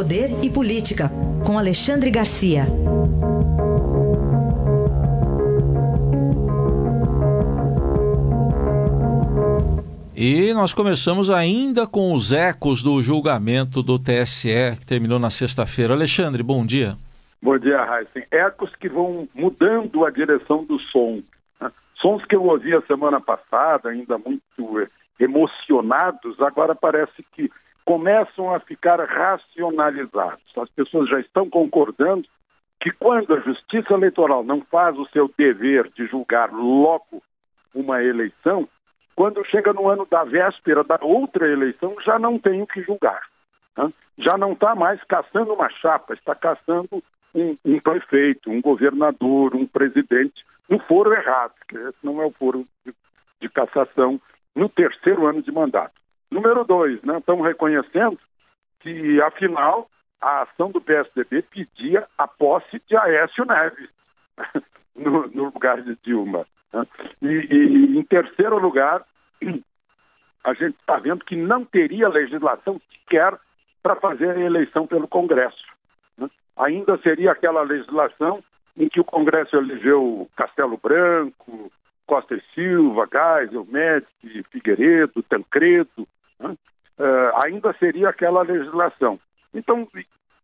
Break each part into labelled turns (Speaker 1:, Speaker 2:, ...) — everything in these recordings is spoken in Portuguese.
Speaker 1: Poder e Política, com Alexandre Garcia.
Speaker 2: E nós começamos ainda com os ecos do julgamento do TSE, que terminou na sexta-feira. Alexandre, bom dia.
Speaker 3: Bom dia, Heisen. Ecos que vão mudando a direção do som. Sons que eu ouvi a semana passada, ainda muito emocionados, agora parece que começam a ficar racionalizados. As pessoas já estão concordando que quando a Justiça Eleitoral não faz o seu dever de julgar logo uma eleição, quando chega no ano da véspera da outra eleição, já não tem o que julgar. Né? Já não está mais caçando uma chapa, está caçando um, um, prefeito, um governador, um presidente, no foro errado, que esse não é o foro de, de cassação no terceiro ano de mandato. Número dois, né? estamos reconhecendo que, afinal, a ação do PSDB pedia a posse de Aécio Neves no, no lugar de Dilma. Né? E, e, em terceiro lugar, a gente está vendo que não teria legislação sequer para fazer a eleição pelo Congresso. Né? Ainda seria aquela legislação em que o Congresso elegeu Castelo Branco, Costa e Silva, Geisel, Médici, Figueiredo, Tancredo. Né? Uh, ainda seria aquela legislação. Então,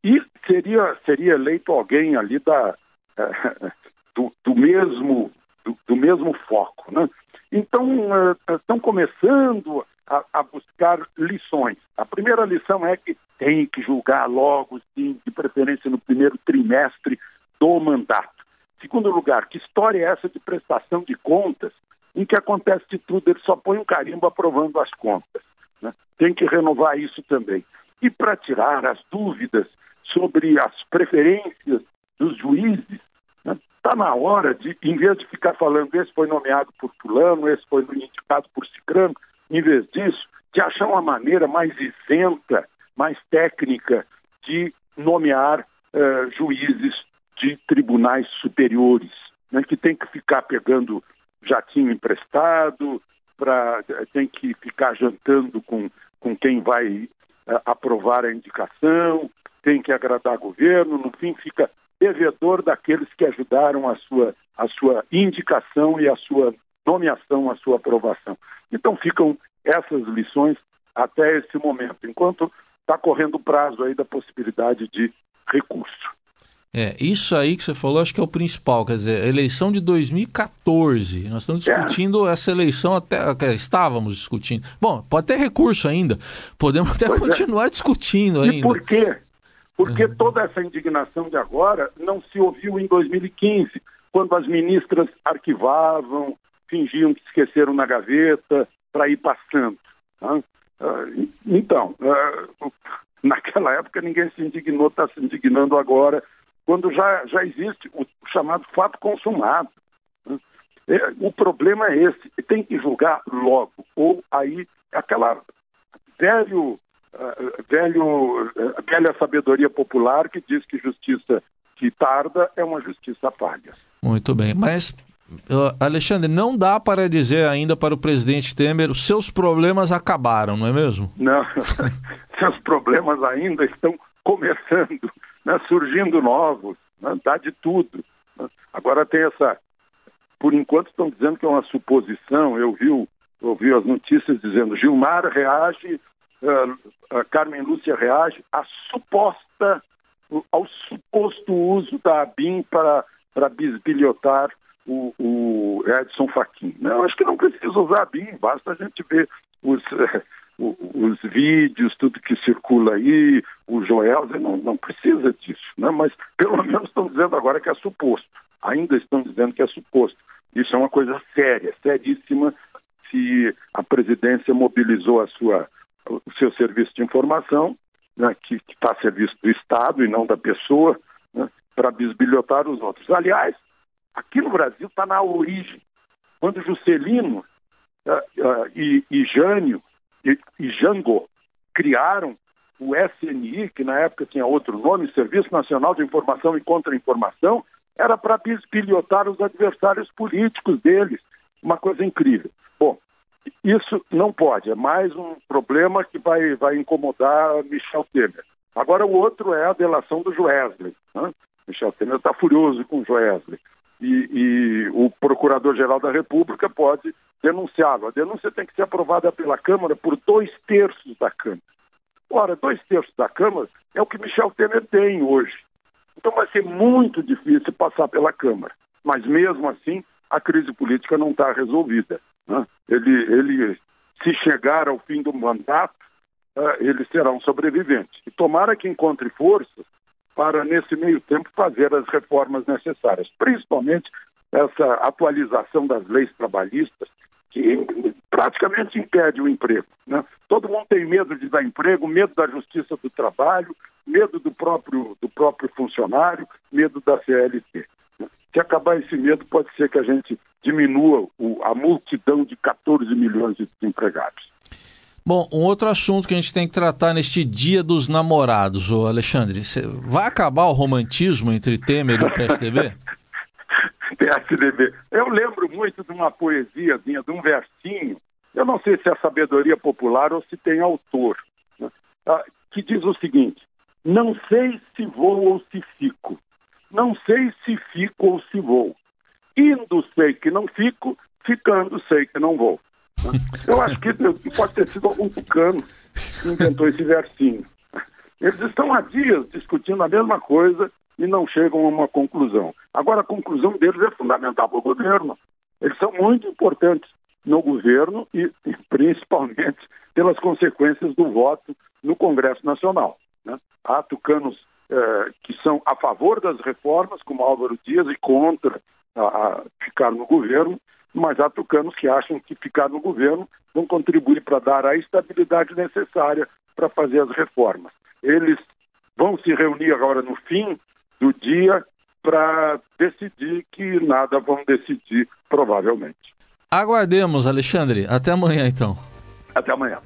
Speaker 3: e seria, seria eleito alguém ali da, uh, do, do, mesmo, do, do mesmo foco. Né? Então, uh, estão começando a, a, buscar lições. A primeira lição é que tem que julgar logo, sim, de preferência no primeiro trimestre do mandato. Segundo lugar, que história é essa de prestação de contas em que acontece de tudo, ele só põe um carimbo aprovando as contas. Né? Tem que renovar isso também. E para tirar as dúvidas sobre as preferências dos juízes, Está na hora de, em vez de ficar falando esse foi nomeado por fulano, esse foi indicado por cicrano, em vez disso, de achar uma maneira mais isenta, mais técnica de nomear uh, juízes de tribunais superiores, né, que tem que ficar pegando jatinho emprestado, pra, tem que ficar jantando com, com quem vai uh, aprovar a indicação, tem que agradar governo, no fim fica devedor daqueles que ajudaram a sua, a sua indicação e a sua nomeação, a sua aprovação. Então ficam essas lições até esse momento, enquanto está correndo o prazo aí da possibilidade de recurso.
Speaker 2: É, isso aí que você falou, acho que é o principal, quer dizer, a eleição de 2014. Nós estamos discutindo é. essa eleição até. Estávamos discutindo. Bom, pode ter recurso ainda. Podemos até pois é. continuar é. discutindo
Speaker 3: e
Speaker 2: ainda.
Speaker 3: Por quê? Porque uhum. toda essa indignação de agora não se ouviu em 2015, quando as ministras arquivavam, fingiam que esqueceram na gaveta para ir passando. Tá? Então, ah, naquela época ninguém se indignou, está se indignando agora, quando já, já existe o chamado fato consumado. Né? É, o problema é esse, tem que julgar logo, ou aí aquela velho uh, velho, uh, velha sabedoria popular que diz que justiça que tarda é uma justiça falha.
Speaker 2: Muito bem, mas Alexandre, não dá para dizer ainda para o presidente Temer os seus problemas acabaram, não é mesmo?
Speaker 3: Não, seus problemas ainda estão começando, né, surgindo novos, né, dá de tudo. Né. Agora tem essa, por enquanto estão dizendo que é uma suposição, eu vi, eu vi as notícias dizendo Gilmar reage uh, Carmen Lúcia reage à suposta, ao suposto uso da ABIN para, para bisbilhotar o, o Edson Fachin. Não, acho que não precisa usar a BIM, basta a gente ver os, os vídeos, tudo que circula aí, o Joel, não, não precisa disso, né? mas pelo menos estão dizendo agora que é suposto, ainda estão dizendo que é suposto. Isso é uma coisa séria, seríssima, se a presidência mobilizou a sua o seu serviço de informação, né, que está a serviço do Estado e não da pessoa, né, para bisbilhotar os outros. Aliás, aqui no Brasil está na origem. Quando Juscelino uh, uh, e, e Jânio e, e Jango criaram o SNI, que na época tinha outro nome, Serviço Nacional de Informação e Contra-Informação, era para bisbilhotar os adversários políticos deles. Uma coisa incrível. Bom, isso não pode, é mais um problema que vai, vai incomodar Michel Temer. Agora, o outro é a delação do Joesley. Né? Michel Temer está furioso com o Joesley. E, e o Procurador-Geral da República pode denunciá-lo. A denúncia tem que ser aprovada pela Câmara por dois terços da Câmara. Ora, dois terços da Câmara é o que Michel Temer tem hoje. Então vai ser muito difícil passar pela Câmara. Mas mesmo assim, a crise política não está resolvida. Né? Ele, ele, se chegar ao fim do mandato, uh, ele será um sobrevivente. E tomara que encontre forças para, nesse meio tempo, fazer as reformas necessárias, principalmente essa atualização das leis trabalhistas, que praticamente impede o emprego. Né? Todo mundo tem medo de dar emprego, medo da justiça do trabalho, medo do próprio, do próprio funcionário, medo da CLT. Se acabar esse medo, pode ser que a gente diminua o, a multidão de 14 milhões de desempregados.
Speaker 2: Bom, um outro assunto que a gente tem que tratar neste Dia dos Namorados, ô Alexandre, vai acabar o romantismo entre Temer e o PSDB?
Speaker 3: PSDB. Eu lembro muito de uma poesiazinha, de um versinho, eu não sei se é sabedoria popular ou se tem autor, né? Ah, que diz o seguinte: Não sei se vou ou se fico, não sei se fico ou se vou. Indo sei que não fico, ficando sei que não vou. Né? Eu acho que pode ter sido algum tucano que inventou esse versinho. Eles estão há dias discutindo a mesma coisa e não chegam a uma conclusão. Agora, a conclusão deles é fundamental para o governo. Eles são muito importantes no governo e, e principalmente pelas consequências do voto no Congresso Nacional. Né? Há tucanos eh, que são a favor das reformas, como Álvaro Dias, e contra a, a ficar no governo, mas há tucanos que acham que ficar no governo vão contribuir para dar a estabilidade necessária para fazer as reformas. Eles vão se reunir agora no fim do dia para decidir que nada vão decidir, provavelmente.
Speaker 2: Aguardemos, Alexandre. Até amanhã, então.
Speaker 3: Até amanhã.